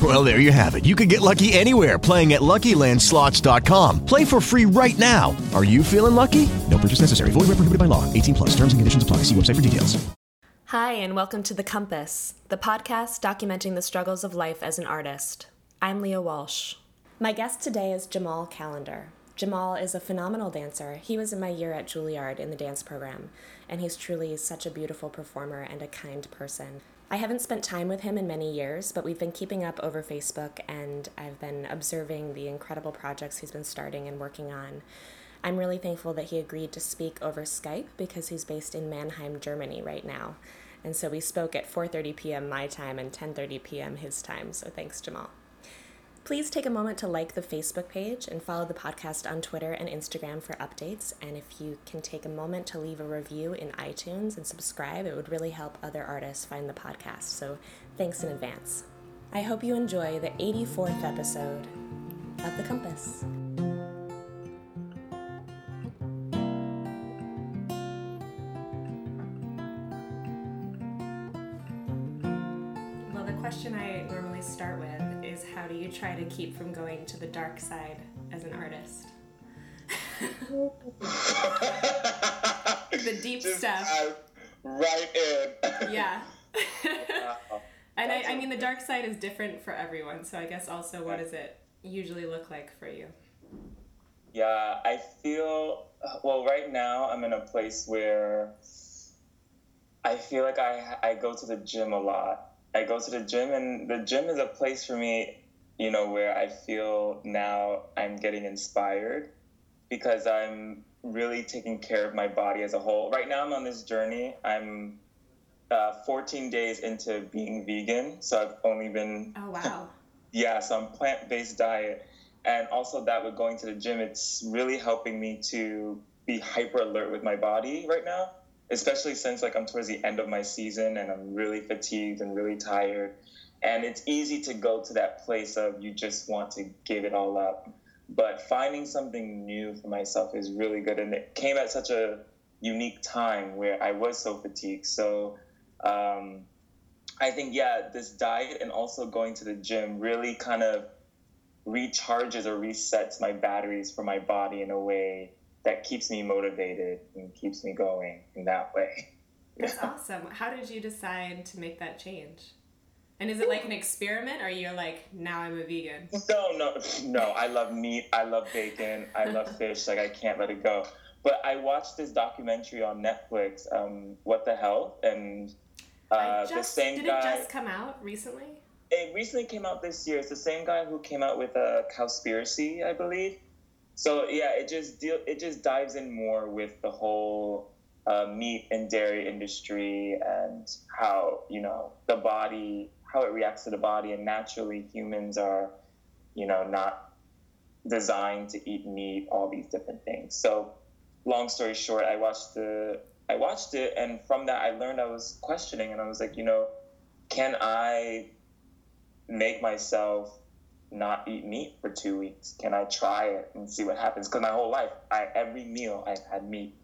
Well, there you have it. You can get lucky anywhere playing at LuckyLandSlots.com. Play for free right now. Are you feeling lucky? No purchase necessary. Void where prohibited by law. 18 plus. Terms and conditions apply. See website for details. Hi, and welcome to The Compass, the podcast documenting the struggles of life as an artist. I'm Leah Walsh. My guest today is Jamal Callender. Jamal is a phenomenal dancer. He was in my year at Juilliard in the dance program, and he's truly such a beautiful performer and a kind person. I haven't spent time with him in many years, but we've been keeping up over Facebook, and I've been observing the incredible projects he's been starting and working on. I'm really thankful that he agreed to speak over Skype because he's based in Mannheim, Germany right now. And so we spoke at 4:30 p.m. my time and 10:30 p.m. his time. So thanks, Jamal. Please take a moment to like the Facebook page and follow the podcast on Twitter and Instagram for updates. And if you can take a moment to leave a review in iTunes and subscribe, it would really help other artists find the podcast. So thanks in advance. I hope you enjoy the 84th episode of The Compass. Keep from going to the dark side as an artist? the deep Just stuff. dive right in. Yeah. and I, I mean, the dark side is different for everyone. So I guess also, what does it usually look like for you? Yeah, I feel well right now. I'm in a place where I feel like I I go to the gym a lot. I go to the gym, and the gym is a place for me, you know, where I feel now I'm getting inspired because I'm really taking care of my body as a whole. Right now, I'm on this journey. I'm uh, 14 days into being vegan, so I've only been Oh, wow. yeah, so I'm plant based diet. And also that with going to the gym, it's really helping me to be hyper alert with my body right now, especially since like I'm towards the end of my season and I'm really fatigued and really tired. And it's easy to go to that place of you just want to give it all up. But finding something new for myself is really good. And it came at such a unique time where I was so fatigued. So um, I think, yeah, this diet and also going to the gym really kind of recharges or resets my batteries for my body in a way that keeps me motivated and keeps me going in that way. That's awesome. How did you decide to make that change? And is it like an experiment or you're like, now I'm a vegan? No, no, no. I love meat. I love bacon. I love fish. Like I can't let it go. But I watched this documentary on Netflix, um, What the Health, and uh, I the just, same did guy. it just come out recently? it recently came out this year. It's the same guy who came out with a Cowspiracy, I believe. So yeah, it just deal it just dives in more with the whole uh, meat and dairy industry and how you know the body, how it reacts to the body, and naturally humans are, you know, not designed to eat meat. All these different things. So, long story short, I watched the I watched it, and from that I learned I was questioning, and I was like, you know, can I make myself not eat meat for two weeks? Can I try it and see what happens? Because my whole life, I every meal I've had meat.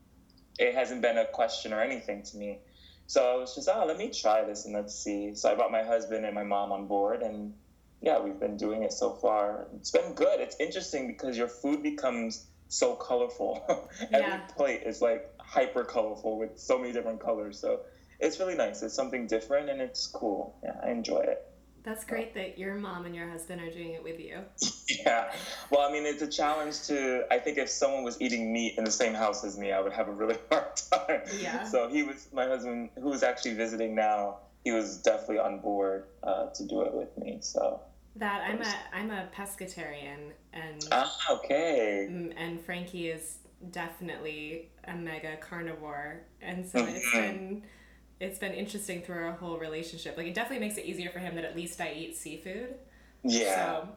It hasn't been a question or anything to me. So I was just, oh, let me try this and let's see. So I brought my husband and my mom on board, and yeah, we've been doing it so far. It's been good. It's interesting because your food becomes so colorful. Yeah. Every plate is like hyper colorful with so many different colors. So it's really nice. It's something different and it's cool. Yeah, I enjoy it. That's great that your mom and your husband are doing it with you. Yeah. Well, I mean, it's a challenge to. I think if someone was eating meat in the same house as me, I would have a really hard time. Yeah. So he was my husband, who was actually visiting now. He was definitely on board uh, to do it with me. So. That I'm a I'm a pescatarian and Ah, okay. and Frankie is definitely a mega carnivore, and so it's Mhm. been it's been interesting through our whole relationship. Like it definitely makes it easier for him that at least I eat seafood. Yeah. So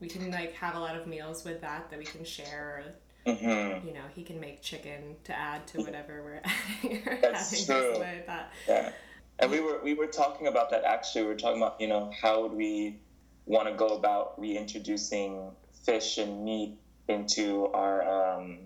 we can like have a lot of meals with that that we can share. Mm-hmm. You know, he can make chicken to add to whatever we're adding or That's having true. this way that. Yeah. And we were we were talking about that actually. We were talking about you know how would we want to go about reintroducing fish and meat into our um,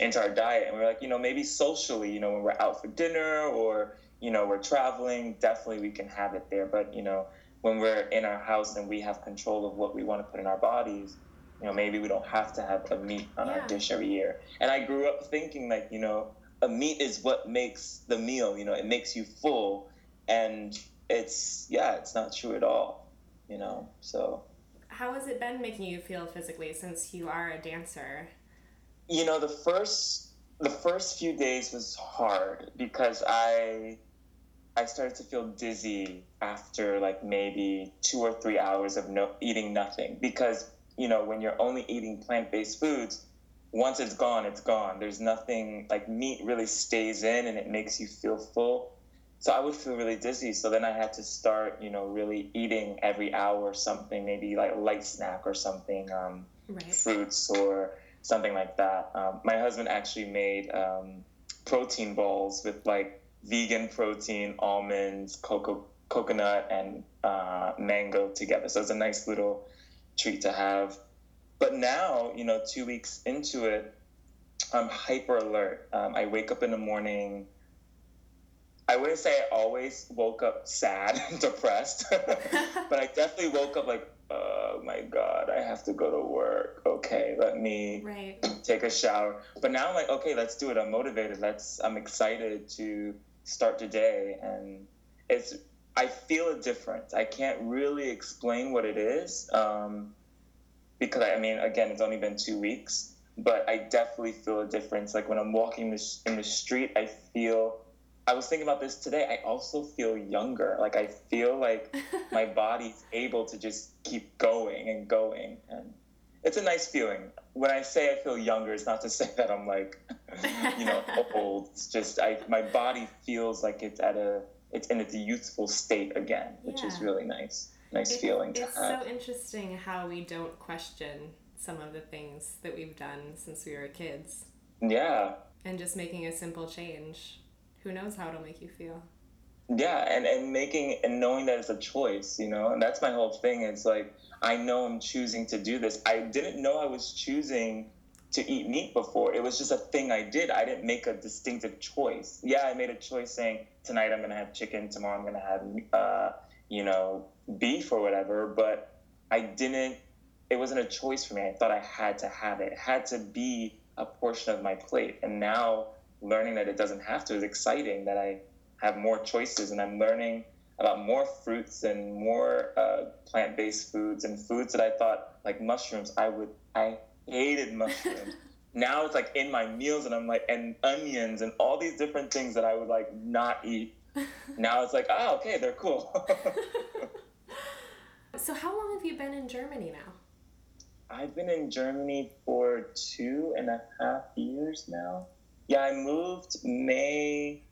into our diet, and we are like you know maybe socially, you know when we're out for dinner or you know we're traveling, definitely we can have it there. But you know when we're in our house and we have control of what we want to put in our bodies, you know maybe we don't have to have a meat on Yeah. our dish every year. And I grew up thinking like you know a meat is what makes the meal. You know it makes you full and it's yeah it's not true at all you know so How has it been making you feel physically since you are a dancer? you know the first the first few days was hard because i i started to feel dizzy after like maybe two or three hours of no eating nothing because you know when you're only eating plant-based foods once it's gone it's gone there's nothing like meat really stays in and it makes you feel full so I would feel really dizzy. So then I had to start, you know, really eating every hour or something, maybe like light snack or something, um, Right. fruits or something like that. Um, my husband actually made um, protein balls with like vegan protein, almonds, cocoa, coconut, and uh, mango together. So it's a nice little treat to have. But now, you know, two weeks into it, I'm hyper alert. Um, I wake up in the morning. I wouldn't say I always woke up sad and depressed, but I definitely woke up like, oh my God, I have to go to work. Okay, let me Right. take a shower. But now I'm like, okay, let's do it. I'm motivated. Let's. I'm excited to start the day, and it's. I feel a difference. I can't really explain what it is, um, because I, I mean, again, it's only been two weeks, but I definitely feel a difference. Like when I'm walking this, in the street, I feel. I was thinking about this today. I also feel younger. Like I feel like my body's able to just keep going and going, and it's a nice feeling. When I say I feel younger, it's not to say that I'm like, you know, old. It's just I my body feels like it's at a it's in its youthful state again, which is really nice. Nice It- feeling to It's have. so interesting how we don't question some of the things that we've done since we were kids. yeah. And just making a simple change. Who knows how it'll make you feel? Yeah and and making and knowing that it's a choice you know and that's my whole thing it's like i know i'm choosing to do this. I didn't know i was choosing to eat meat before. It was just a thing i did. I didn't make a distinctive choice. Yeah i made a choice saying tonight i'm gonna have chicken tomorrow i'm gonna have uh, you know beef or whatever but i didn't it wasn't a choice for me. I thought i had to have it. It had to be a portion of my plate. And now learning that it doesn't have to is exciting that i have more choices and I'm learning about more fruits and more uh, plant-based foods and foods that I thought like mushrooms I would I hated mushrooms. now it's like in my meals and I'm like and onions and all these different things that I would like not eat. now it's like oh okay they're cool. So, how long have you been in Germany now? I've been in Germany for two and a half years now. Yeah, I moved May.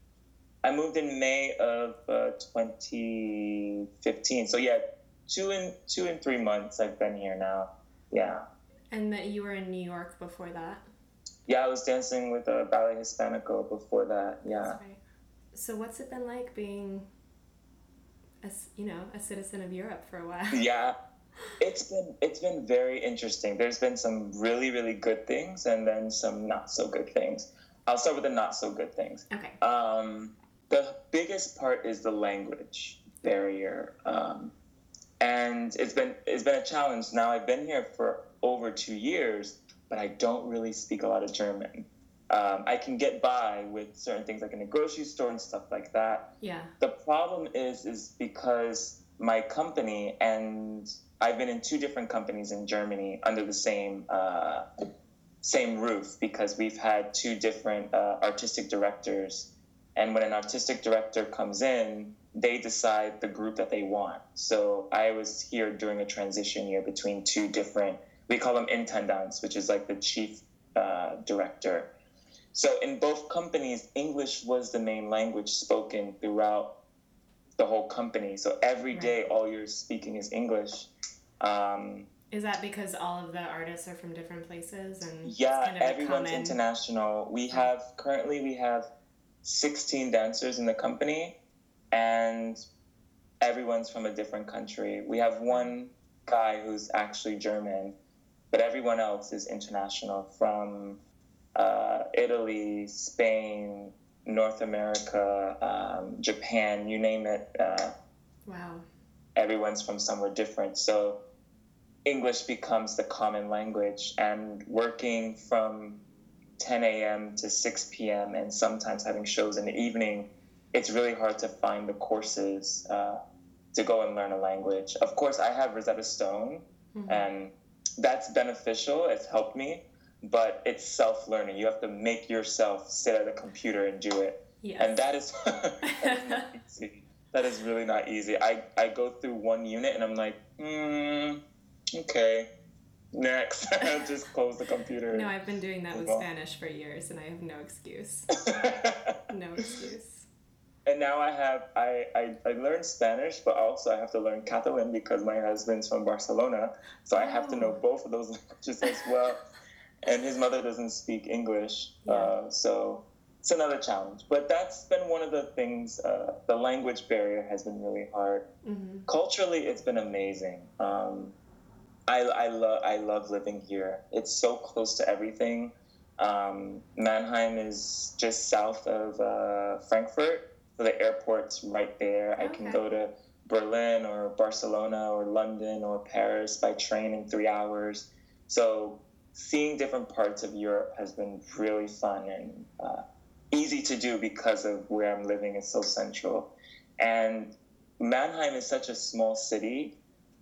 I moved in May of uh, 2015. So yeah, two and two and three months I've been here now. Yeah, And that you were in New York before that? yeah. I was dancing with a ballet hispanico before that. Yeah. Right. So, what's it been like being, a, you know, a citizen of Europe for a while? yeah it's been it's been very interesting there's been some really really good things and then some not so good things i'll start with the not so good things Okay. um, the biggest part is the language barrier um, and it's been it's been a challenge now i've been here for over two years but i don't really speak a lot of german um, i can get by with certain things like in a grocery store and stuff like that Yeah. the problem is is because my company, and I've been in two different companies in Germany under the same uh, same roof because we've had two different uh, artistic directors. And when an artistic director comes in, they decide the group that they want. So I was here during a transition year between two different, we call them intendants, which is like the chief uh, director. So in both companies, English was the main language spoken throughout the whole company. So every day, all you're speaking is English. Um, Is that because all of the artists are from different places and yeah, kind of everyone's common- international. We have currently we have 16 dancers in the company, and everyone's from a different country. We have one guy who's actually German, but everyone else is international from uh, Italy, Spain, North America, um, Japan, you name it. Uh, Wow. everyone's from somewhere different. So English becomes the common language, and working from 10 a.m. to 6 p.m. and sometimes having shows in the evening, it's really hard to find the courses uh, to go and learn a language. Of course, I have Rosetta Stone, and that's beneficial. It's helped me, but it's self learning. You have to make yourself sit at a computer and do it. Yes. And that is, that is not easy. That is really not easy. I, I go through one unit and I'm like, hmm, okay, next. I'll just close the computer. No, I've been doing that with Spanish for years and I have no excuse. No excuse. and now I have I, I, I learned Spanish, but also I have to learn Catalan because my husband's from Barcelona, so I have to know both of those languages as well. And his mother doesn't speak English, uh, so it's another challenge. But that's been one of the things. Uh, the language barrier has been really hard. Culturally, it's been amazing. Um, I, I love I love living here. It's so close to everything. Um, Mannheim is just south of uh, Frankfurt, so the airport's right there. I can go to Berlin or Barcelona or London or Paris by train in three hours. So seeing different parts of Europe has been really fun and uh, easy to do because of where I'm living is so central. And Mannheim is such a small city,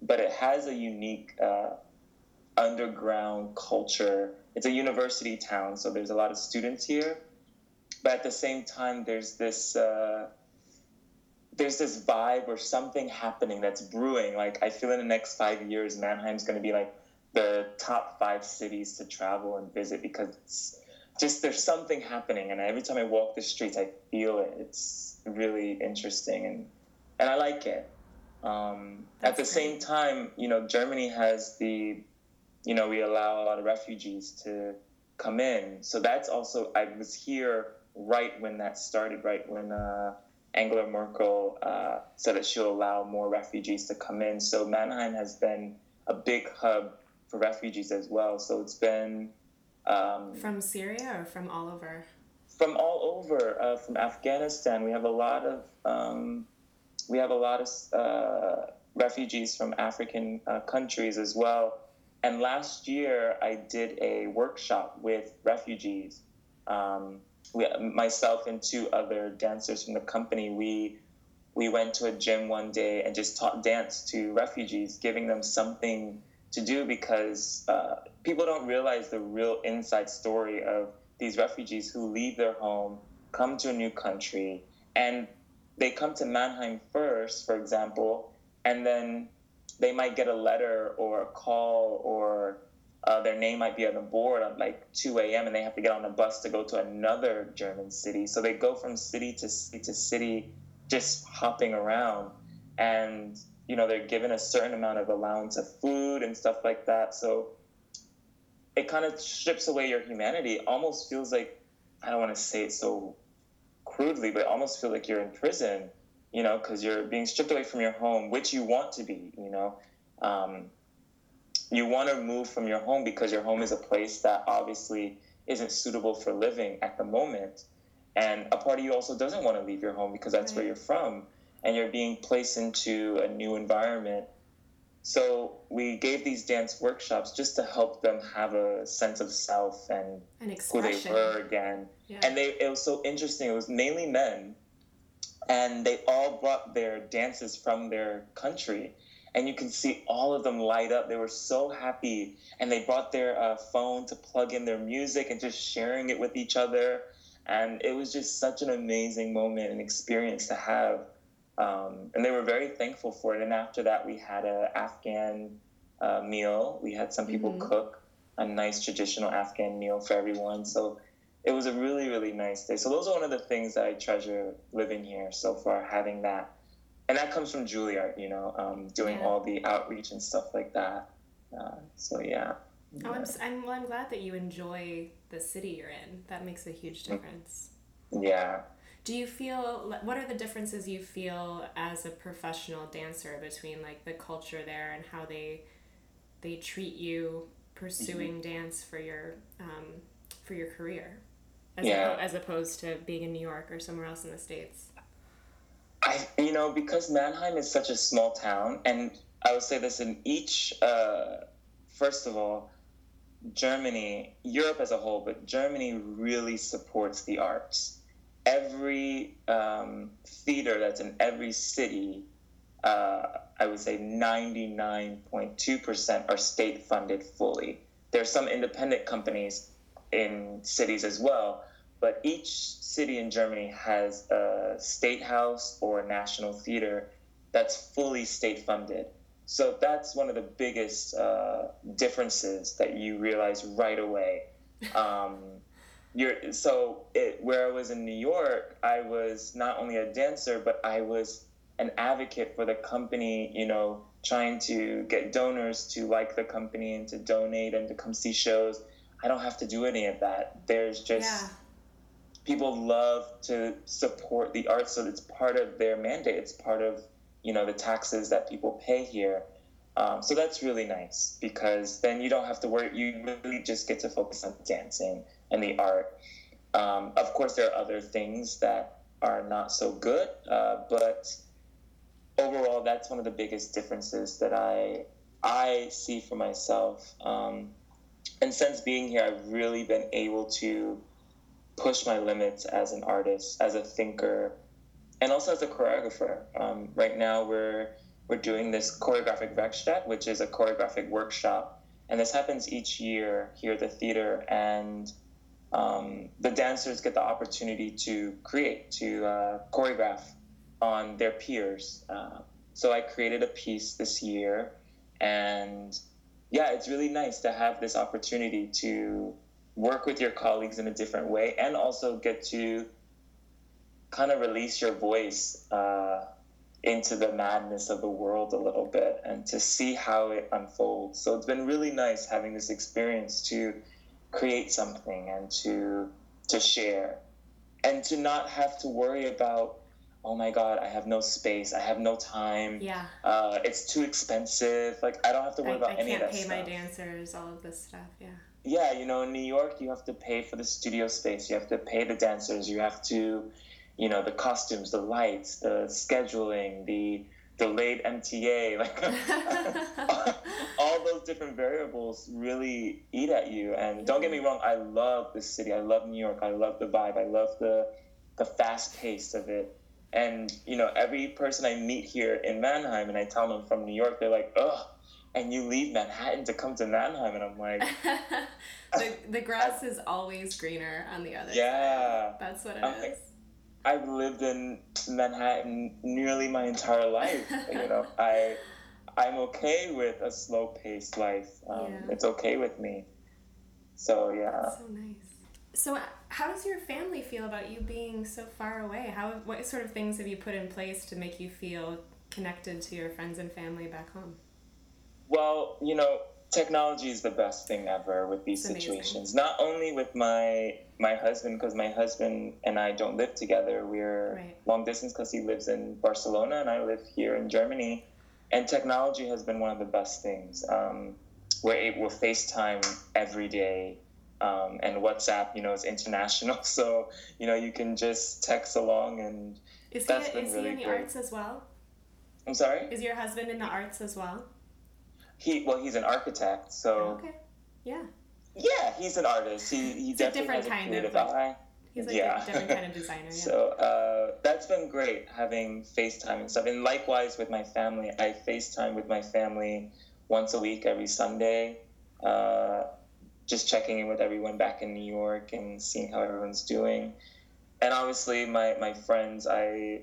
but it has a unique uh, underground culture. It's a university town, so there's a lot of students here. But at the same time, there's this uh, there's this vibe or something happening that's brewing. Like I feel in the next five years, Mannheim's going to be like the top five cities to travel and visit because just there's something happening, and every time I walk the streets, I feel it. It's really interesting, and and I like it. Um, at the That's same time, you know, Germany has the, you know, we allow a lot of refugees to come in. So that's also, I was here right when that started, right when uh, Angela Merkel uh, said that she'll allow more refugees to come in. So Mannheim has been a big hub for refugees as well. So it's been um, From Syria or from all over? from all over, uh, from Afghanistan. We have a lot of um, we have a lot of uh, refugees from African uh, countries as well. And last year, I did a workshop with refugees. Um, we, myself and two other dancers from the company, we we went to a gym one day and just taught dance to refugees, giving them something to do because uh, people don't realize the real inside story of these refugees who leave their home, come to a new country, and they come to Mannheim first, for example, and then they might get a letter or a call or uh, their name might be on the board at like 2 a.m. and they have to get on a bus to go to another German city. So they go from city to city to city, just hopping around. And, you know, they're given a certain amount of allowance of food and stuff like that. So it kind of strips away your humanity. It almost feels like, I don't want to say it so crudely, but almost feel like you're in prison, you know, because you're being stripped away from your home, which you want to be, you know. Um, you want to move from your home because your home is a place that obviously isn't suitable for living at the moment. And a part of you also doesn't want to leave your home because that's where you're from. And you're being placed into a new environment. So we gave these dance workshops just to help them have a sense of self and who they were again. Yeah. And they it was so interesting. It was mainly men. and they all brought their dances from their country and you can see all of them light up they were so happy and they brought their uh, phone to plug in their music and just sharing it with each other and it was just such an amazing moment and experience to have um, and they were very thankful for it. And after that we had an afghan uh, meal. We had some people Mm-hmm. cook a nice traditional afghan meal for everyone. So it was a really really nice day. So those are one of the things that i treasure living here so far having that. And that comes from juilliard you know um, doing Yeah. all the outreach and stuff like that. Uh, so yeah. Oh, I'm, I'm, well, I'm glad that you enjoy the city you're in. That makes a huge difference. yeah Do you feel what are the differences you feel as a professional dancer between like the culture there and how they they treat you pursuing dance for your um, for your career as, Yeah. as opposed to being in New York or somewhere else in the states? I, you know, because Mannheim is such a small town, and I would say this in each, uh, first of all, Germany, Europe as a whole, but Germany really supports the arts. Every um, theater that's in every city, uh, I would say 99.2% are state funded fully. There are some independent companies in cities as well, but each city in Germany has a state house or a national theater that's fully state funded. So that's one of the biggest uh, differences that you realize right away. Um, you're, so it, where I was in New York, I was not only a dancer, but I was an advocate for the company, you know, trying to get donors to like the company and to donate and to come see shows. I don't have to do any of that. There's just Yeah. people love to support the arts, so it's part of their mandate. It's part of you know the taxes that people pay here. Um, so that's really nice because then you don't have to worry. You really just get to focus on dancing and the art. Um, of course, there are other things that are not so good, uh, but overall, that's one of the biggest differences that I I see for myself. Um, and since being here, I've really been able to push my limits as an artist, as a thinker, and also as a choreographer. Um, right now, we're we're doing this choreographic Werkstatt, which is a choreographic workshop, and this happens each year here at the theater. And um, the dancers get the opportunity to create, to uh, choreograph on their peers. Uh, so I created a piece this year, and yeah, it's really nice to have this opportunity to work with your colleagues in a different way and also get to kind of release your voice uh, into the madness of the world a little bit and to see how it unfolds. So it's been really nice having this experience to create something and to to share and to not have to worry about oh my god i have no space i have no time Yeah. uh, it's too expensive like i don't have to I, worry about I any can't of that pay stuff my dancers, all of this stuff. Yeah. yeah, you know, in New York, you have to pay for the studio space. You have to pay the dancers. You have to, you know, the costumes, the lights, the scheduling, the delayed MTA, like all those different variables really eat at you. And don't get me wrong, I love this city. I love New York. I love the vibe. I love the the fast pace of it. And you know, every person I meet here in Mannheim, and I tell them I'm from New York, they're like, "Ugh." And you leave Manhattan to come to Mannheim, and I'm like, the, the grass is always greener on the other side. Yeah. That's what it Okay. is. I've lived in Manhattan nearly my entire life. you know, I I'm okay with a slow paced life. Um, Yeah. It's okay with me. So yeah. So nice. So, uh, how does your family feel about you being so far away? How, what sort of things have you put in place to make you feel connected to your friends and family back home? Well, you know, technology is the best thing ever with these It's amazing. situations. Not only with my my husband, because my husband and I don't live together. We're Right. long distance because he lives in Barcelona and I live here in Germany. And technology has been one of the best things. Um, we're able we're FaceTime every day. Um, and WhatsApp, you know, is international, so you know you can just text along. And Is That's he, been is really he in the great. arts as well? I'm sorry, Is your husband in the arts as well? He well, he's an architect, so Okay. Yeah. Yeah, he's an artist. He he It's a definitely different has a kind of, creative like- eye. He's like Yeah. a different kind of designer. Yeah. So uh, that's been great having FaceTime and stuff. And likewise with my family, I FaceTime with my family once a week every Sunday, uh, just checking in with everyone back in New York and seeing how everyone's doing. And obviously, my, my friends, I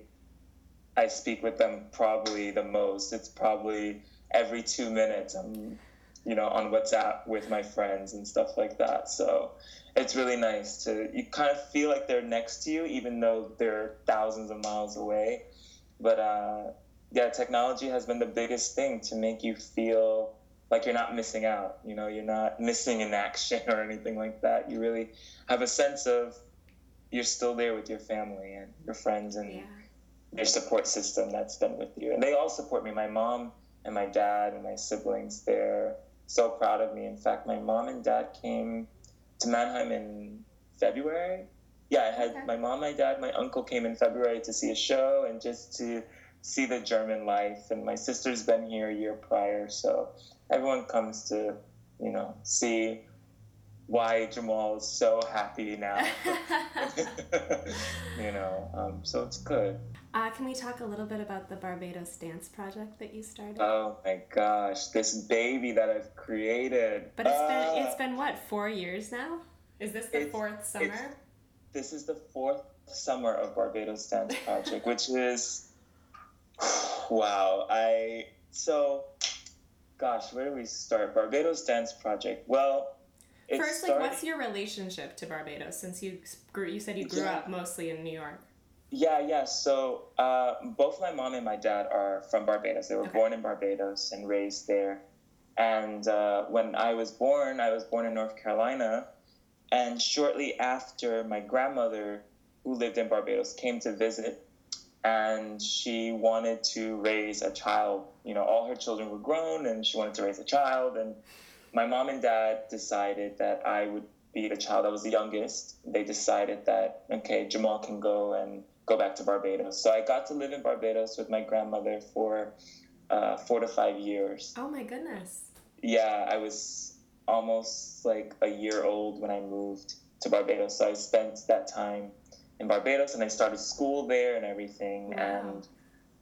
I speak with them probably the most. It's probably every two minutes. I'm, you know, on WhatsApp with my friends and stuff like that. So it's really nice to you kind of feel like they're next to you, even though they're thousands of miles away. But uh, yeah, technology has been the biggest thing to make you feel like you're not missing out. You know, you're not missing an action or anything like that. You really have a sense of you're still there with your family and your friends and yeah. your support system that's been with you. And they all support me. My mom and my dad and my siblings, they're so proud of me. In fact, my mom and dad came to Mannheim in February. Yeah, I had my mom, my dad, my uncle came in February to see a show and just to see the German life. And my sister's been here a year prior. So everyone comes to, you know, see why Jamal is so happy now. you know, um, so it's good. Uh, can we talk a little bit about the Barbados Dance Project that you started? Oh my gosh, this baby that I've created. but it's Ah, been it's been what four years now? Is this the fourth summer? this is the fourth summer of Barbados Dance Project, which is wow. I so gosh, where do we start? Barbados Dance Project. Well, First, like, started- what's your relationship to Barbados? Since you grew, you said you grew Yeah. up mostly in New York. Yeah, yeah. So uh, both my mom and my dad are from Barbados. They were Okay. born in Barbados and raised there. And uh, when I was born, I was born in North Carolina. And shortly after, my grandmother, who lived in Barbados, came to visit. And she wanted to raise a child. You know, all her children were grown, and she wanted to raise a child. And my mom and dad decided that I would be the child. I was the youngest. They decided that okay, Jamal can go and go back to Barbados. So I got to live in Barbados with my grandmother for uh, four to five years. Oh my goodness. Yeah, I was almost like a year old when I moved to Barbados. So I spent that time in Barbados and I started school there and everything. Wow. And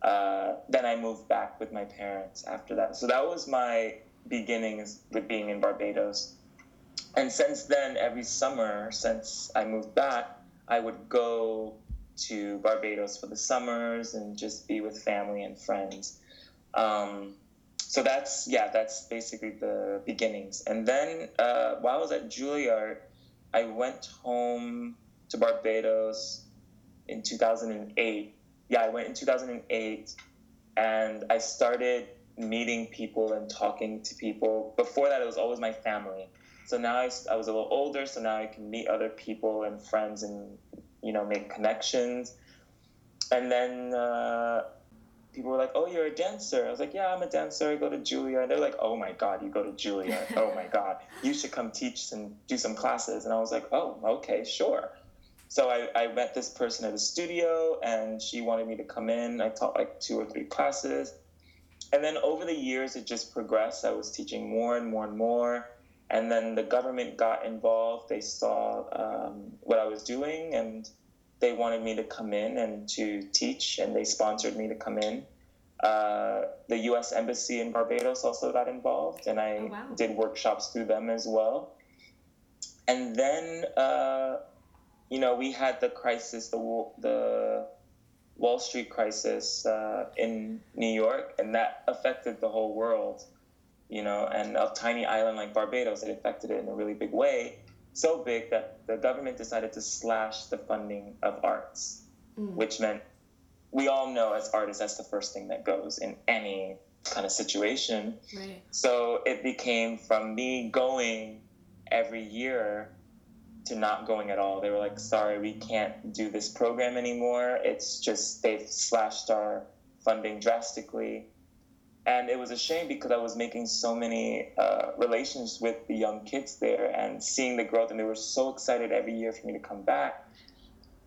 uh, then I moved back with my parents after that. So that was my beginnings with being in Barbados. And since then, every summer, since I moved back, I would go to Barbados for the summers and just be with family and friends. Um, so that's yeah, that's basically the beginnings. And then uh, while I was at Juilliard, I went home to Barbados in 2008. Yeah, I went in 2008, and I started meeting people and talking to people. Before that, it was always my family. So now I, I was a little older, so now I can meet other people and friends and you know make connections. And then uh, people were like, "Oh, you're a dancer." I was like, "Yeah, I'm a dancer. I go to Juilliard." And they're like, "Oh my God, you go to Juilliard? oh my God, you should come teach and do some classes." And I was like, "Oh, okay, sure." So I, I met this person at the studio, and she wanted me to come in. I taught like two or three classes, and then over the years, it just progressed. I was teaching more and more and more. And then the government got involved. They saw um, what I was doing, and they wanted me to come in and to teach, and they sponsored me to come in. Uh, the U.S. Embassy in Barbados also got involved, and I Oh, wow. did workshops through them as well. And then, uh, you know, we had the crisis, the the Wall Street crisis uh, in New York, and that affected the whole world. You know, and a tiny island like Barbados, it affected it in a really big way so big that the government decided to slash the funding of arts, mm. which meant we all know as artists that's the first thing that goes in any kind of situation. Right. So it became from me going every year to not going at all. They were like, sorry, we can't do this program anymore. It's just they've slashed our funding drastically. And it was a shame because I was making so many uh, relations with the young kids there and seeing the growth, and they were so excited every year for me to come back.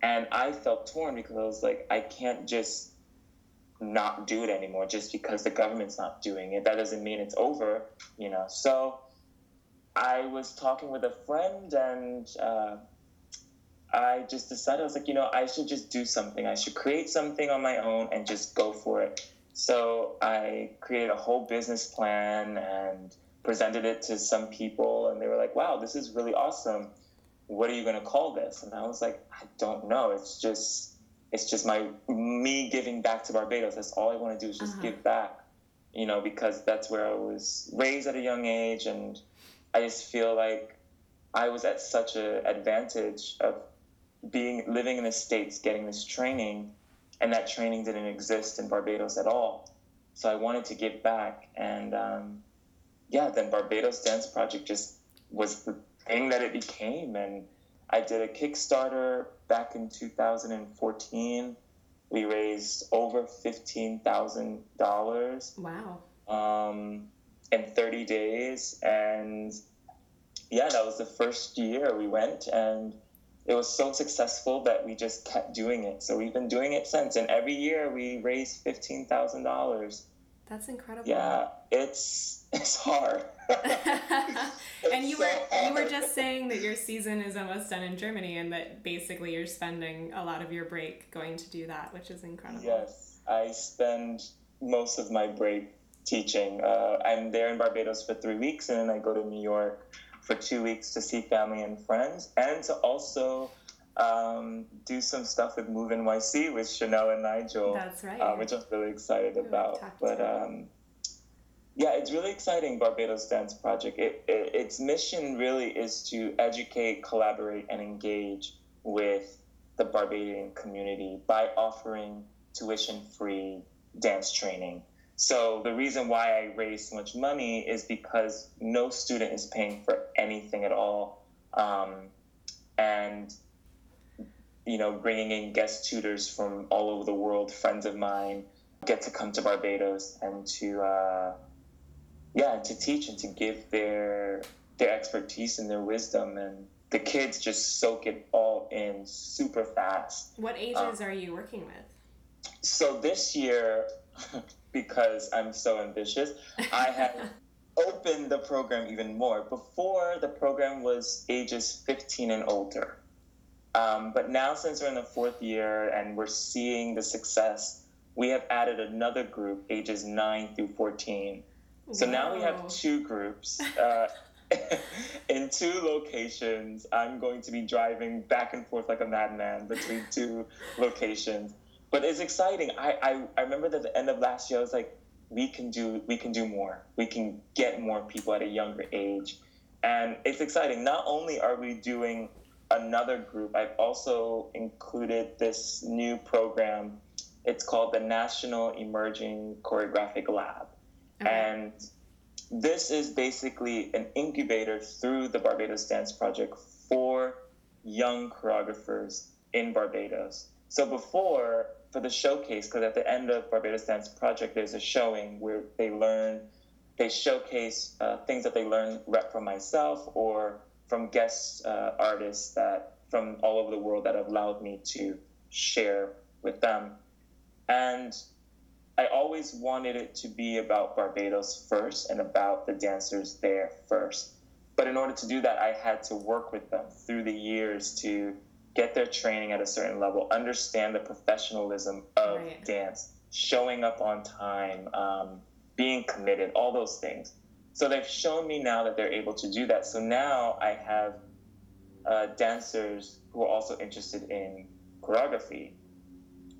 And I felt torn because I was like, I can't just not do it anymore just because the government's not doing it. That doesn't mean it's over, you know. So I was talking with a friend, and uh, I just decided I was like, you know, I should just do something. I should create something on my own and just go for it. So I created a whole business plan and presented it to some people, and they were like, wow, this is really awesome. What are you going to call this? And I was like, I don't know. It's just, it's just my me giving back to Barbados. That's all I want to do is just uh-huh. give back, you know, because that's where I was raised at a young age, and I just feel like I was at such an advantage of being living in the states, getting this training, and that training didn't exist in Barbados at all. So I wanted to give back, and um, yeah, then Barbados Dance Project just was the thing that it became, and I did a Kickstarter back in 2014. We raised over fifteen thousand dollars Wow. um, in 30 days. And yeah, that was the first year we went, and it was so successful that we just kept doing it. So we've been doing it since, and every year we raise fifteen thousand dollars. That's incredible. Yeah, it's it's hard. and you It's were so you were just saying that your season is almost done in Germany and that basically you're spending a lot of your break going to do that, which is incredible. Yes, I spend most of my break teaching. Uh, I'm there in Barbados for three weeks, and then I go to New York for two weeks to see family and friends, and to also um, do some stuff with Move NYC with Chanel and Nigel. That's right. uh, which I'm really excited about. But um, yeah, it's really exciting. Barbados Dance Project. It, it, its mission really is to educate, collaborate, and engage with the Barbadian community by offering tuition-free dance training. So the reason why I raise so much money is because no student is paying for anything at all, um, and you know, bringing in guest tutors from all over the world, friends of mine, get to come to Barbados and to, uh, yeah, to teach and to give their their expertise and their wisdom, and the kids just soak it all in super fast. What ages are you working with? So this year, because I'm so ambitious, I have opened the program even more. Before, the program was ages 15 and older. Um, but now, since we're in the fourth year and we're seeing the success, we have added another group, ages 9 through 14. So now we have two groups. Uh, in two locations, I'm going to be driving back and forth like a madman between two locations. But it's exciting. I, I, I remember that at the end of last year, I was like, we can do we can do more. We can get more people at a younger age. And it's exciting. Not only are we doing another group, I've also included this new program. It's called the National Emerging Choreographic Lab. And this is basically an incubator through the Barbados Dance Project for young choreographers in Barbados. So before, for the showcase, because at the end of Barbados Dance Project, there's a showing where they learn, they showcase uh, things that they learn rep from myself or from guest uh, artists that from all over the world that have allowed me to share with them. And I always wanted it to be about Barbados first and about the dancers there first. But in order to do that, I had to work with them through the years to get their training at a certain level, understand the professionalism of Right. dance, showing up on time, um, being committed, all those things. So they've shown me now that they're able to do that. So now I have uh, dancers who are also interested in choreography.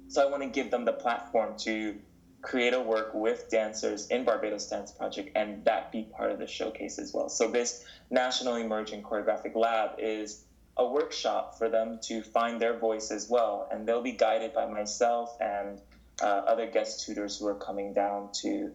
So I want to give them the platform to create a work with dancers in Barbados Dance Project and that be part of the showcase as well. So this National Emerging Choreographic Lab is a workshop for them to find their voice as well. And they'll be guided by myself and uh, other guest tutors who are coming down to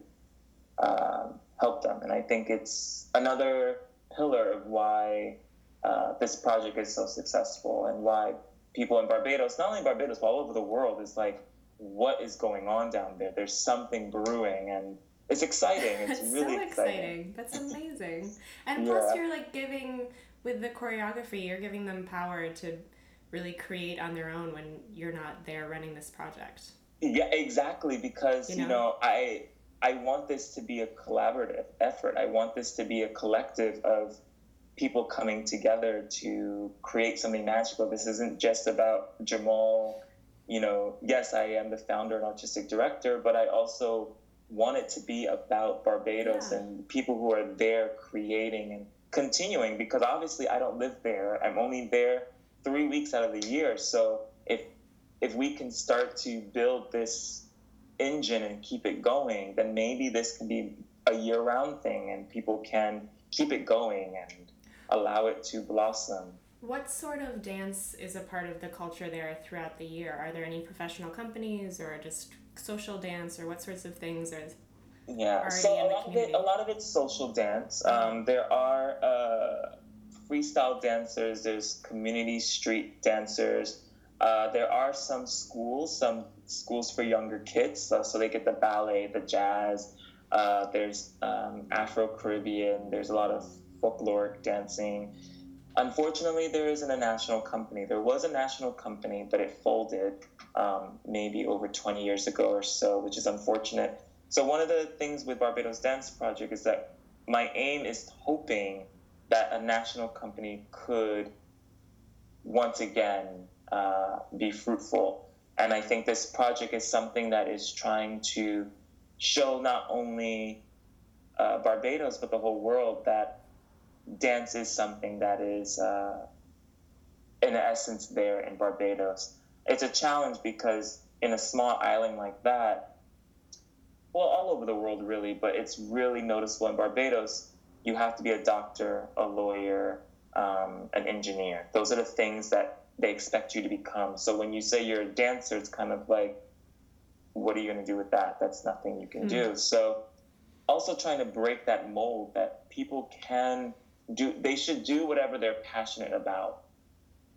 um, help them. And I think it's another pillar of why uh, this project is so successful and why people in Barbados, not only Barbados, but all over the world, is like, what is going on down there? There's something brewing, and it's exciting. It's That's really so exciting. That's amazing. And plus, you're like giving with the choreography, you're giving them power to really create on their own when you're not there running this project. Yeah, exactly. Because You you know? know, I I want this to be a collaborative effort. I want this to be a collective of people coming together to create something magical. This isn't just about Jamal. You know, yes, I am the founder and artistic director, but I also want it to be about Barbados Yeah. and people who are there creating and continuing because obviously I don't live there. I'm only there three weeks out of the year. So if if we can start to build this engine and keep it going, then maybe this can be a year round thing and people can keep it going and allow it to blossom. What sort of dance is a part of the culture there throughout the year? Are there any professional companies or just social dance or what sorts of things are Yeah, so a lot of it, a lot of it's social dance. Um, there are uh, freestyle dancers. There's community street dancers. Uh, there are some schools, some schools for younger kids, uh, so they get the ballet, the jazz. Uh, there's um, Afro Caribbean. There's a lot of folkloric dancing. Unfortunately, there isn't a national company. There was a national company, but it folded um, maybe over 20 years ago or so, which is unfortunate. So one of the things with Barbados Dance Project is that my aim is hoping that a national company could once again uh, be fruitful. And I think this project is something that is trying to show not only uh, Barbados but the whole world that dance is something that is uh, in essence there in Barbados. It's a challenge because in a small island like that, well, all over the world really, but it's really noticeable in Barbados. You have to be a doctor, a lawyer, um, an engineer. Those are the things that they expect you to become. So when you say you're a dancer, it's kind of like, what are you going to do with that? That's nothing you can do. So also trying to break that mold that people can do, they should do whatever they're passionate about.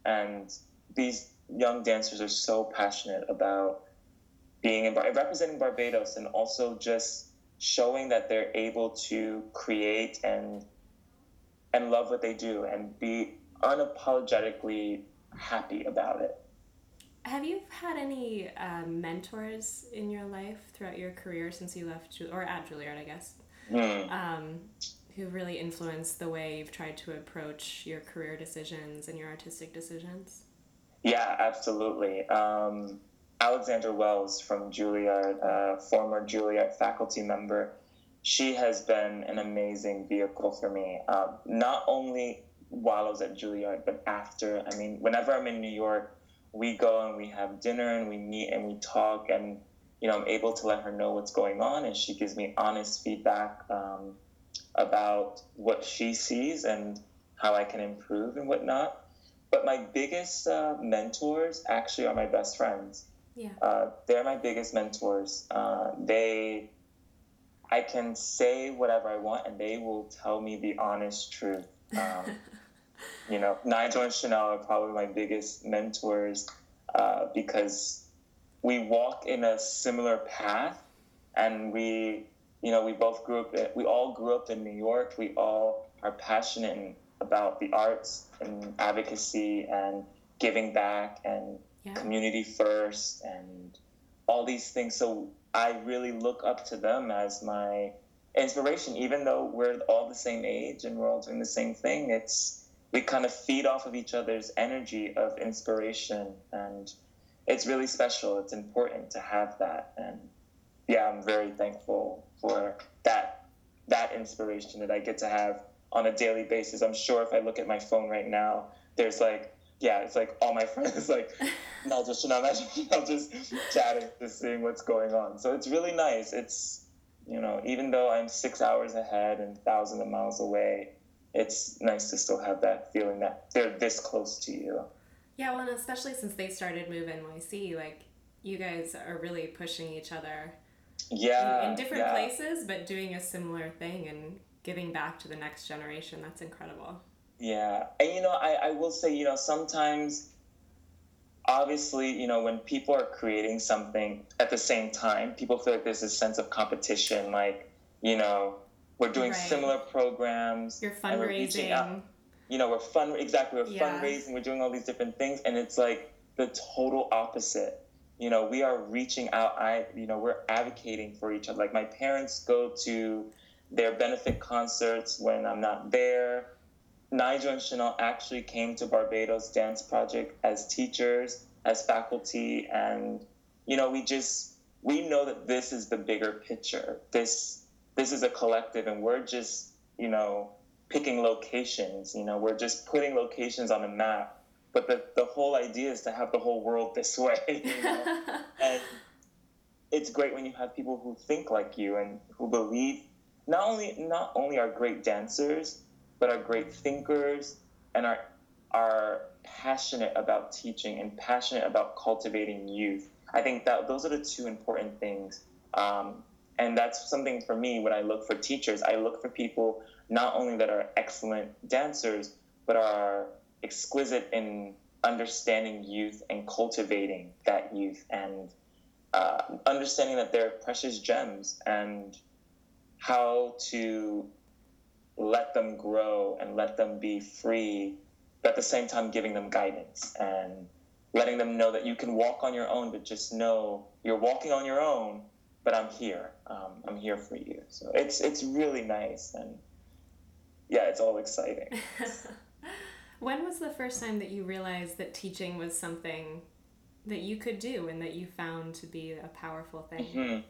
And these young dancers are so passionate about being in, representing Barbados and also just showing that they're able to create and and love what they do and be unapologetically happy about it. Have you had any um, mentors in your life throughout your career since you left, Ju- or at Juilliard, I guess, um, who really influenced the way you've tried to approach your career decisions and your artistic decisions? Yeah, absolutely. Um, Alexandra Wells from Juilliard, uh, former Juilliard faculty member, she has been an amazing vehicle for me. Uh, not only while I was at Juilliard, but after. I mean, whenever I'm in New York, we go and we have dinner and we meet and we talk, and you know, I'm able to let her know what's going on, and she gives me honest feedback um, about what she sees and how I can improve and whatnot. But my biggest uh, mentors actually are my best friends. Yeah. Uh, they're my biggest mentors. Uh, they, I can say whatever I want, and they will tell me the honest truth. Um, you know, Nigel and Chanel are probably my biggest mentors uh, because we walk in a similar path, and we, you know, we both grew up. We all grew up in New York. We all are passionate about the arts and advocacy and giving back and Yeah. community first and all these things. So I really look up to them as my inspiration, even though we're all the same age and we're all doing the same thing. It's we kind of feed off of each other's energy of inspiration, and it's really special. It's important to have that, and yeah, I'm very thankful for that that inspiration that I get to have on a daily basis. I'm sure if I look at my phone right now, there's like yeah, it's like all my friends like not just not not just chatting, just seeing what's going on. So it's really nice. It's you know, even though I'm six hours ahead and thousands of miles away, it's nice to still have that feeling that they're this close to you. Yeah, well, and especially since they started Move NYC, like you guys are really pushing each other Yeah. in, in different yeah. places, but doing a similar thing and giving back to the next generation. That's incredible. Yeah. And, you know, I, I will say, you know, sometimes, obviously, you know, when people are creating something at the same time, people feel like there's a sense of competition. Like, you know, we're doing Right. similar programs. You're and we're reaching out- fundraising. you know, we're fun exactly we're Yeah. fundraising, we're doing all these different things, and it's like the total opposite. You know, we are reaching out. I, you know, we're advocating for each other. Like my parents go to their benefit concerts when I'm not there. Nigel and Chanel actually came to Barbados Dance Project as teachers, as faculty, and you know, we just we know that this is the bigger picture. This this is a collective, and we're just you know picking locations. You know, we're just putting locations on a map. But the, the whole idea is to have the whole world this way. You know? and it's great when you have people who think like you and who believe not only not only are great dancers, but are great thinkers and are are passionate about teaching and passionate about cultivating youth. I think that those are the two important things. Um, and that's something for me when I look for teachers. I look for people not only that are excellent dancers, but are exquisite in understanding youth and cultivating that youth and uh, understanding that they're precious gems and how to let them grow and let them be free, but at the same time giving them guidance and letting them know that you can walk on your own, but just know you're walking on your own, but I'm here. Um, I'm here for you. So it's it's really nice and yeah, it's all exciting. when was the first time that you realized that teaching was something that you could do and that you found to be a powerful thing? Mm-hmm.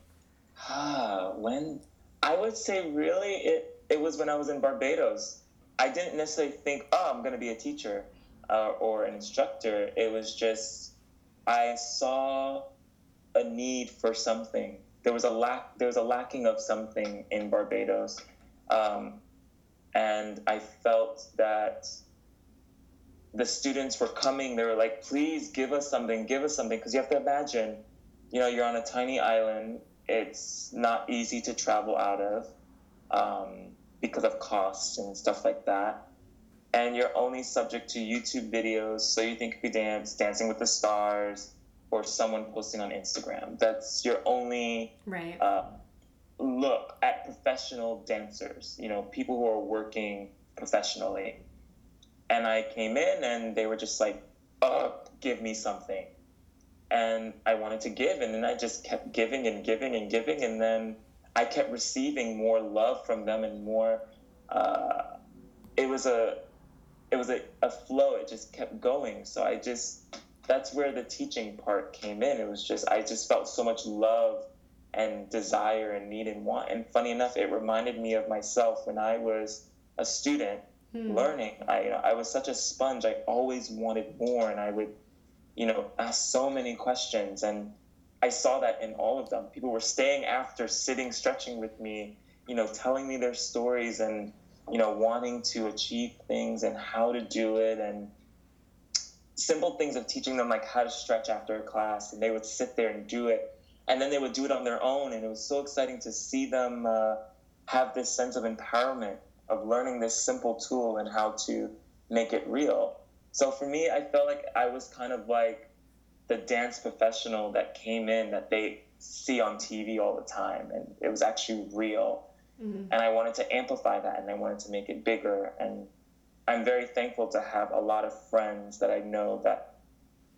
Ah, when I would say really it it was when I was in Barbados. I didn't necessarily think, oh, I'm going to be a teacher uh, or an instructor. It was just I saw a need for something. There was a lack. There was a lacking of something in Barbados, um, and I felt that the students were coming. They were like, "Please give us something. Give us something," because you have to imagine, you know, you're on a tiny island. It's not easy to travel out of. Um, because of costs and stuff like that. And you're only subject to YouTube videos, so you think you could dance, Dancing with the Stars, or someone posting on Instagram. That's your only right. uh, look at professional dancers, you know, people who are working professionally. And I came in and they were just like, oh, give me something. And I wanted to give, and then I just kept giving and giving and giving, and then I kept receiving more love from them and more. Uh, it was a, it was a, a flow. It just kept going. So I just, that's where the teaching part came in. It was just I just felt so much love and desire and need and want. And funny enough, it reminded me of myself when I was a student hmm. learning. I you know, I was such a sponge. I always wanted more, and I would, you know, ask so many questions and I saw that in all of them. People were staying after, sitting, stretching with me, you know, telling me their stories and, you know, wanting to achieve things and how to do it and simple things of teaching them like how to stretch after a class. And they would sit there and do it. And then they would do it on their own. And it was so exciting to see them uh, have this sense of empowerment of learning this simple tool and how to make it real. So for me, I felt like I was kind of like the dance professional that came in that they see on TV all the time, and it was actually real. Mm-hmm. And I wanted to amplify that, and I wanted to make it bigger. And I'm very thankful to have a lot of friends that I know that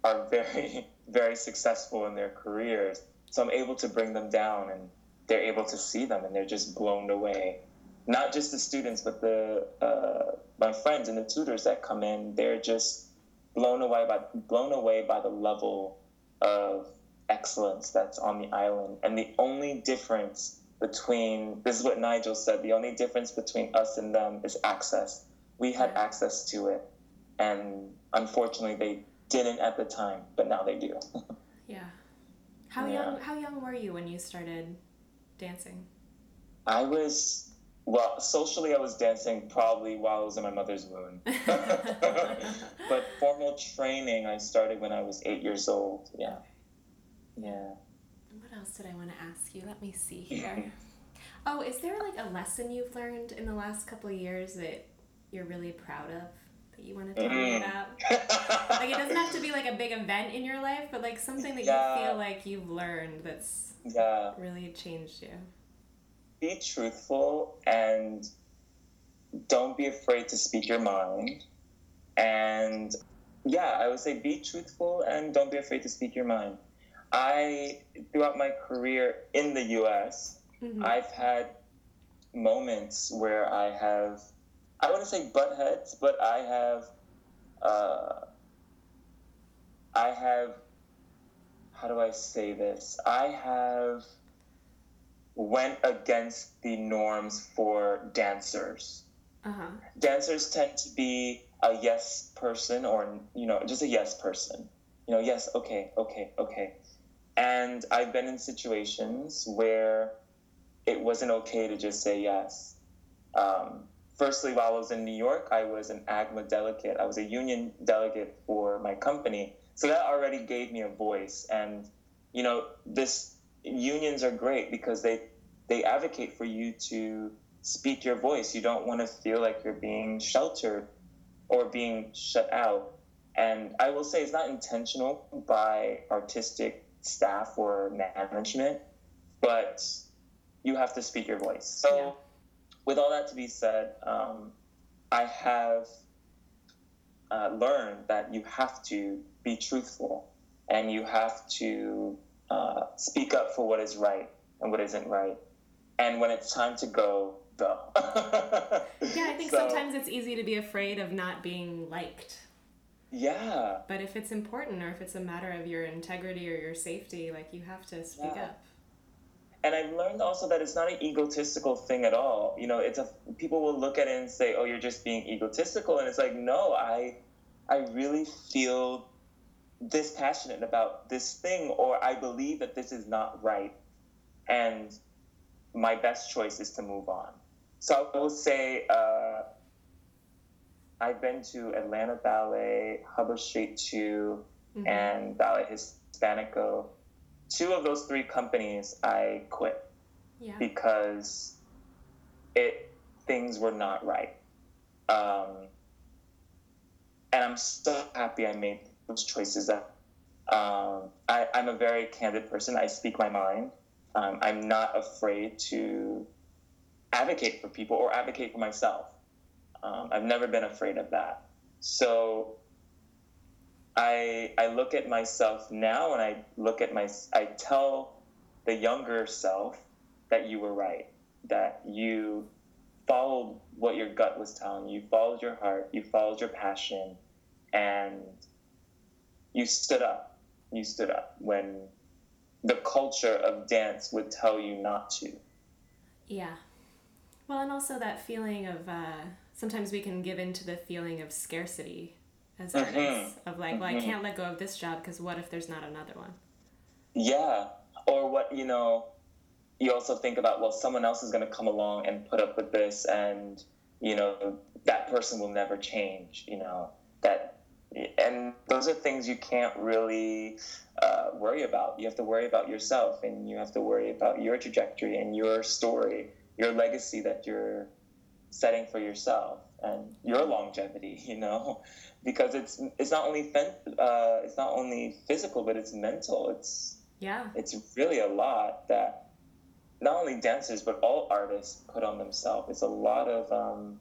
are very, very successful in their careers. So I'm able to bring them down, and they're able to see them, and they're just blown away. Not just the students, but the uh, my friends and the tutors that come in. They're just blown away by blown away by the level of excellence that's on the island. And the only difference between this is what Nigel said, the only difference between us and them is access. We had access to it. And unfortunately they didn't at the time, but now they do. yeah. How yeah. young how young were you when you started dancing? I was well, socially, I was dancing probably while I was in my mother's womb. but formal training, I started when I was eight years old. Yeah. Yeah. What else did I want to ask you? Let me see here. oh, is there like a lesson you've learned in the last couple of years that you're really proud of? That you want to tell mm. me about? like, it doesn't have to be like a big event in your life, but like something that yeah. you feel like you've learned that's yeah. really changed you be truthful and don't be afraid to speak your mind. And yeah, I would say be truthful and don't be afraid to speak your mind. I, throughout my career in the US, mm-hmm. I've had moments where I have I wouldn't say butt heads, but I have, uh, I have, how do I say this? I have went against the norms for dancers. Uh-huh. Dancers tend to be a yes person or, you know, just a yes person. You know, yes, okay, okay, okay. And I've been in situations where it wasn't okay to just say yes. Um, firstly, while I was in New York, I was an AGMA delegate. I was a union delegate for my company. So that already gave me a voice. And, you know, this unions are great because they, they advocate for you to speak your voice. You don't want to feel like you're being sheltered or being shut out. And I will say it's not intentional by artistic staff or management, but you have to speak your voice. So, yeah. with all that to be said, um, I have uh, learned that you have to be truthful and you have to uh, speak up for what is right and what isn't right. And when it's time to go, go. yeah, I think so, sometimes it's easy to be afraid of not being liked. Yeah. But if it's important or if it's a matter of your integrity or your safety, like you have to speak yeah. up. And I've learned also that it's not an egotistical thing at all. You know, it's a people will look at it and say, "Oh, you're just being egotistical," and it's like, no, I, I really feel this passionate about this thing, or I believe that this is not right, and my best choice is to move on. So I will say, uh, I've been to Atlanta Ballet, Hubbard Street 2, mm-hmm. and Ballet Hispanico. Two of those three companies I quit yeah. because it things were not right. Um, and I'm so happy I made choices. That um, I, am a very candid person. I speak my mind. Um, I'm not afraid to advocate for people or advocate for myself. Um, I've never been afraid of that. So I I look at myself now and I look at my I tell the younger self that you were right, that you followed what your gut was telling you followed your heart, you followed your passion, and you stood up. You stood up when the culture of dance would tell you not to. Yeah. Well, and also that feeling of uh, sometimes we can give into the feeling of scarcity as mm-hmm. artists of like, well, mm-hmm. I can't let go of this job because what if there's not another one? Yeah, or what you know. You also think about well, someone else is going to come along and put up with this, and you know that person will never change. You know that, and those are things you can't really uh, worry about. You have to worry about yourself, and you have to worry about your trajectory and your story, your legacy that you're setting for yourself and your longevity you know? Because it's it's not only uh, it's not only physical but it's mental. It's yeah. it's really a lot that not only dancers but all artists put on themselves. It's a lot of um,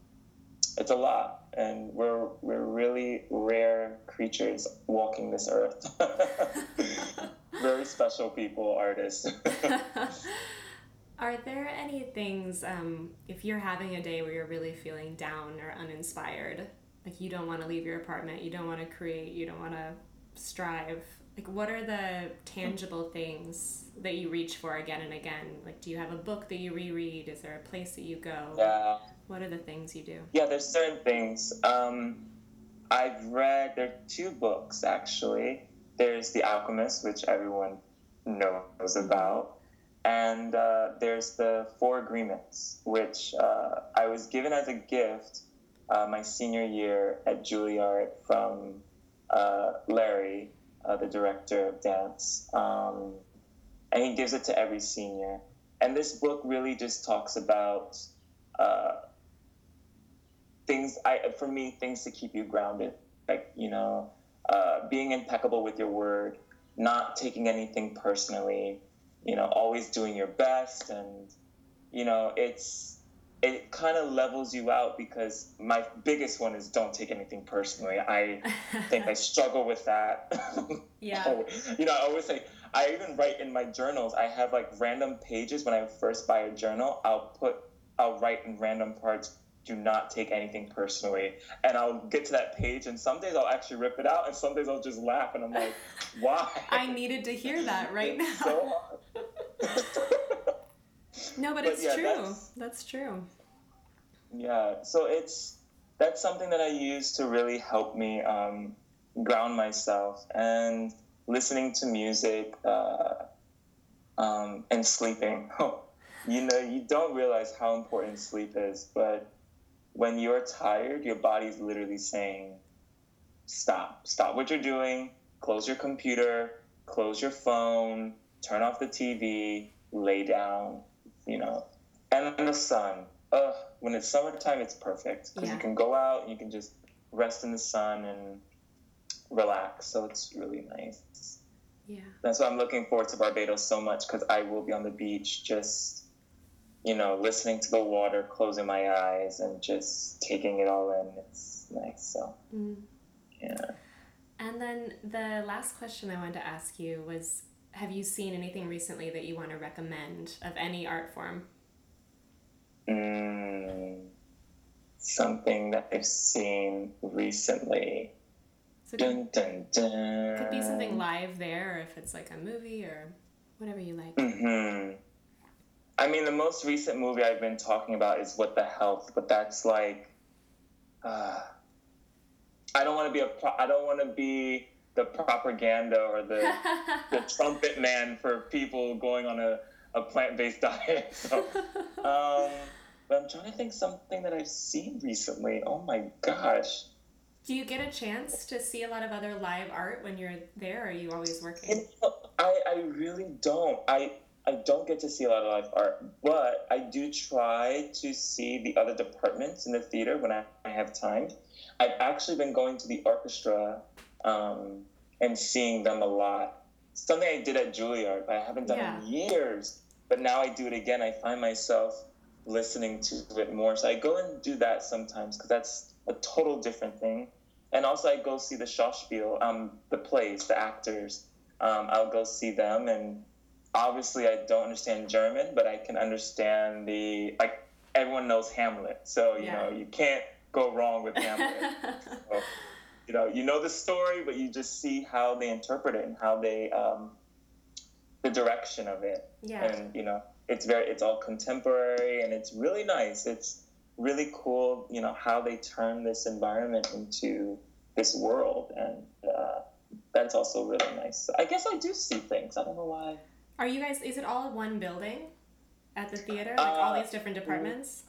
it's a lot and we're we're really rare creatures walking this earth very special people artists Are there any things, um, if you're having a day where you're really feeling down or uninspired, like you don't want to leave your apartment, you don't want to create, you don't want to strive, like what are the tangible things that you reach for again and again? Like, do you have a book that you reread? Is there a place that you go? Yeah. What are the things you do? Yeah, there's certain things. Um, I've read, there are two books actually. There's The Alchemist, which everyone knows about. And uh, there's the Four Agreements, which uh, I was given as a gift uh, my senior year at Juilliard from uh, Larry, uh, the director of dance. Um, and he gives it to every senior. And this book really just talks about uh, things, I, for me, things to keep you grounded. Like, you know, uh, being impeccable with your word, not taking anything personally you know, always doing your best. And, you know, it's, it kind of levels you out because my biggest one is don't take anything personally. I think I struggle with that. Yeah. you know, I always say, I even write in my journals, I have like random pages when I first buy a journal, I'll put, I'll write in random parts do not take anything personally. And I'll get to that page, and some days I'll actually rip it out, and some days I'll just laugh, and I'm like, why? I needed to hear that right now. so no, but, But it's yeah, true. that's- That's true. Yeah, so it's that's something that I use to really help me um, ground myself and listening to music uh, um, and sleeping. you know, you don't realize how important sleep is, but when you're tired, your body's literally saying, "Stop! Stop what you're doing. Close your computer. Close your phone. Turn off the TV. Lay down." You know, and then the sun. Ugh, when it's summertime, it's perfect because Yeah. you can go out and you can just rest in the sun and relax. So it's really nice. Yeah. That's why I'm looking forward to Barbados so much because I will be on the beach just, you know, listening to the water, closing my eyes, and just taking it all in. It's nice. So, Mm. yeah. And then the last question I wanted to ask you was Have you seen anything recently that you want to recommend of any art form? Mm, something that I've seen recently. So Dun, dun, dun. could be something live there, or if it's like a movie or whatever you like. hmm I mean, the most recent movie I've been talking about is What the Health, but that's like, uh, I don't want to be a, pro- I don't want to be the propaganda or the the trumpet man for people going on a, a plant based diet. So, um, but I'm trying to think something that I've seen recently. Oh my gosh. Do you get a chance to see a lot of other live art when you're there, or are you always working? I, I really don't. I I don't get to see a lot of live art, but I do try to see the other departments in the theater when I, I have time. I've actually been going to the orchestra um, and seeing them a lot. Something I did at Juilliard, but I haven't done Yeah. in years. But now I do it again. I find myself listening to it more. So I go and do that sometimes because that's a total different thing. And also, I go see the Schauspiel, um, the plays, the actors. Um, I'll go see them, and obviously, I don't understand German, but I can understand the like. Everyone knows Hamlet, so you Yeah. know you can't go wrong with Hamlet. So, you know, you know the story, but you just see how they interpret it and how they, um, the direction of it yeah. and you know it's very it's all contemporary and it's really nice it's really cool you know how they turn this environment into this world and uh, that's also really nice i guess i do see things i don't know why Are you guys? Is it all one building at the theater? Like all Uh, these different departments?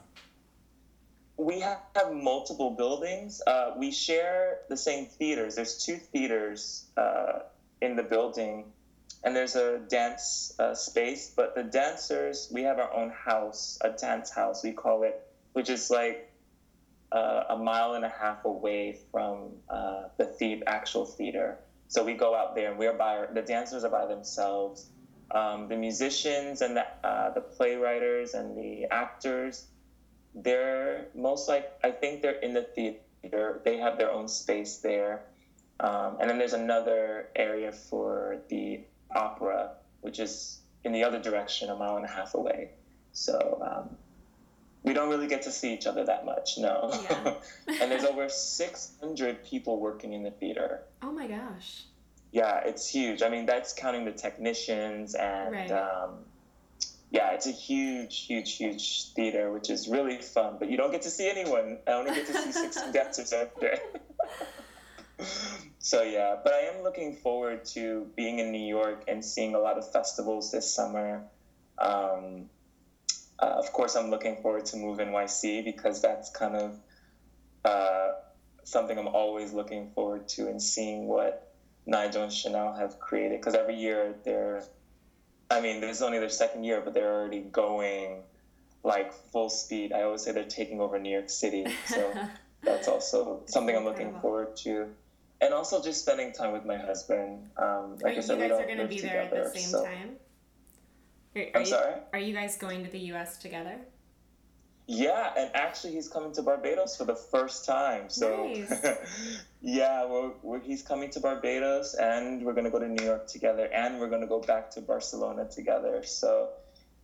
we have, have multiple buildings uh, we share the same theaters there's two theaters uh, in the building and there's a dance uh, space but the dancers we have our own house a dance house we call it which is like uh, a mile and a half away from uh, the the- actual theater so we go out there and we're by the dancers are by themselves um, the musicians and the, uh, the playwriters and the actors they're most like I think they're in the theater. They have their own space there, um, and then there's another area for the opera, which is in the other direction, a mile and a half away. So um, we don't really get to see each other that much, no. Yeah. and there's over 600 people working in the theater. Oh my gosh. Yeah, it's huge. I mean, that's counting the technicians and Right. um, yeah, it's a huge, huge, huge theater, which is really fun. But you don't get to see anyone. I only get to see six dancers out there. so yeah, but I am looking forward to being in New York and seeing a lot of festivals this summer. Um, uh, of course, I'm looking forward to Move NYC because that's kind of uh, something I'm always looking forward to and seeing what Nigel and Chanel have created. Because every year they're, I mean, this is only their second year, but they're already going like full speed. I always say they're taking over New York City. So that's also something I'm looking forward to. And also just spending time with my husband. Um, like Are I you said, we guys are going to be there at the same so- time? Are, are I'm you, sorry? Are you guys going to the U.S. together? Yeah, and actually, he's coming to Barbados for the first time. So, Nice. yeah, we're, we're, he's coming to Barbados, and we're gonna go to New York together, and we're gonna go back to Barcelona together. So,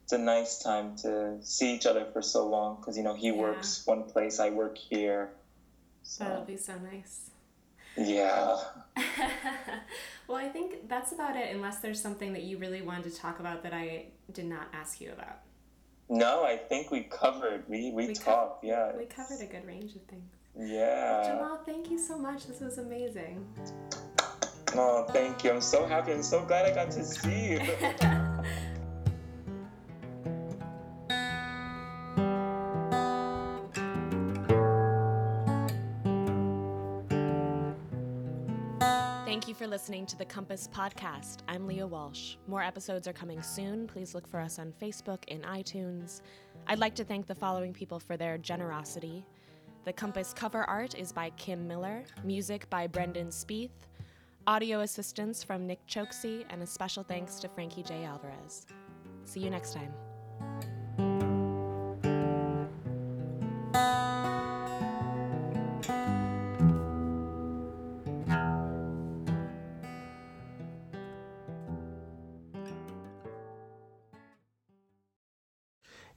it's a nice time to see each other for so long because you know he Yeah. works one place, I work here. So. That'll be so nice. yeah. well, I think that's about it, unless there's something that you really wanted to talk about that I did not ask you about. No, I think we covered. We we, We co- talked. yeah. We covered a good range of things. Yeah. Jamal, thank you so much. This was amazing. Oh, thank you. I'm so happy. I'm so glad I got to see you. listening to the Compass Podcast. I'm Leah Walsh. More episodes are coming soon. Please look for us on Facebook and iTunes. I'd like to thank the following people for their generosity. The Compass cover art is by Kim Miller, music by Brendan Spieth, audio assistance from Nick Choksey, and a special thanks to Frankie J. Alvarez. See you next time.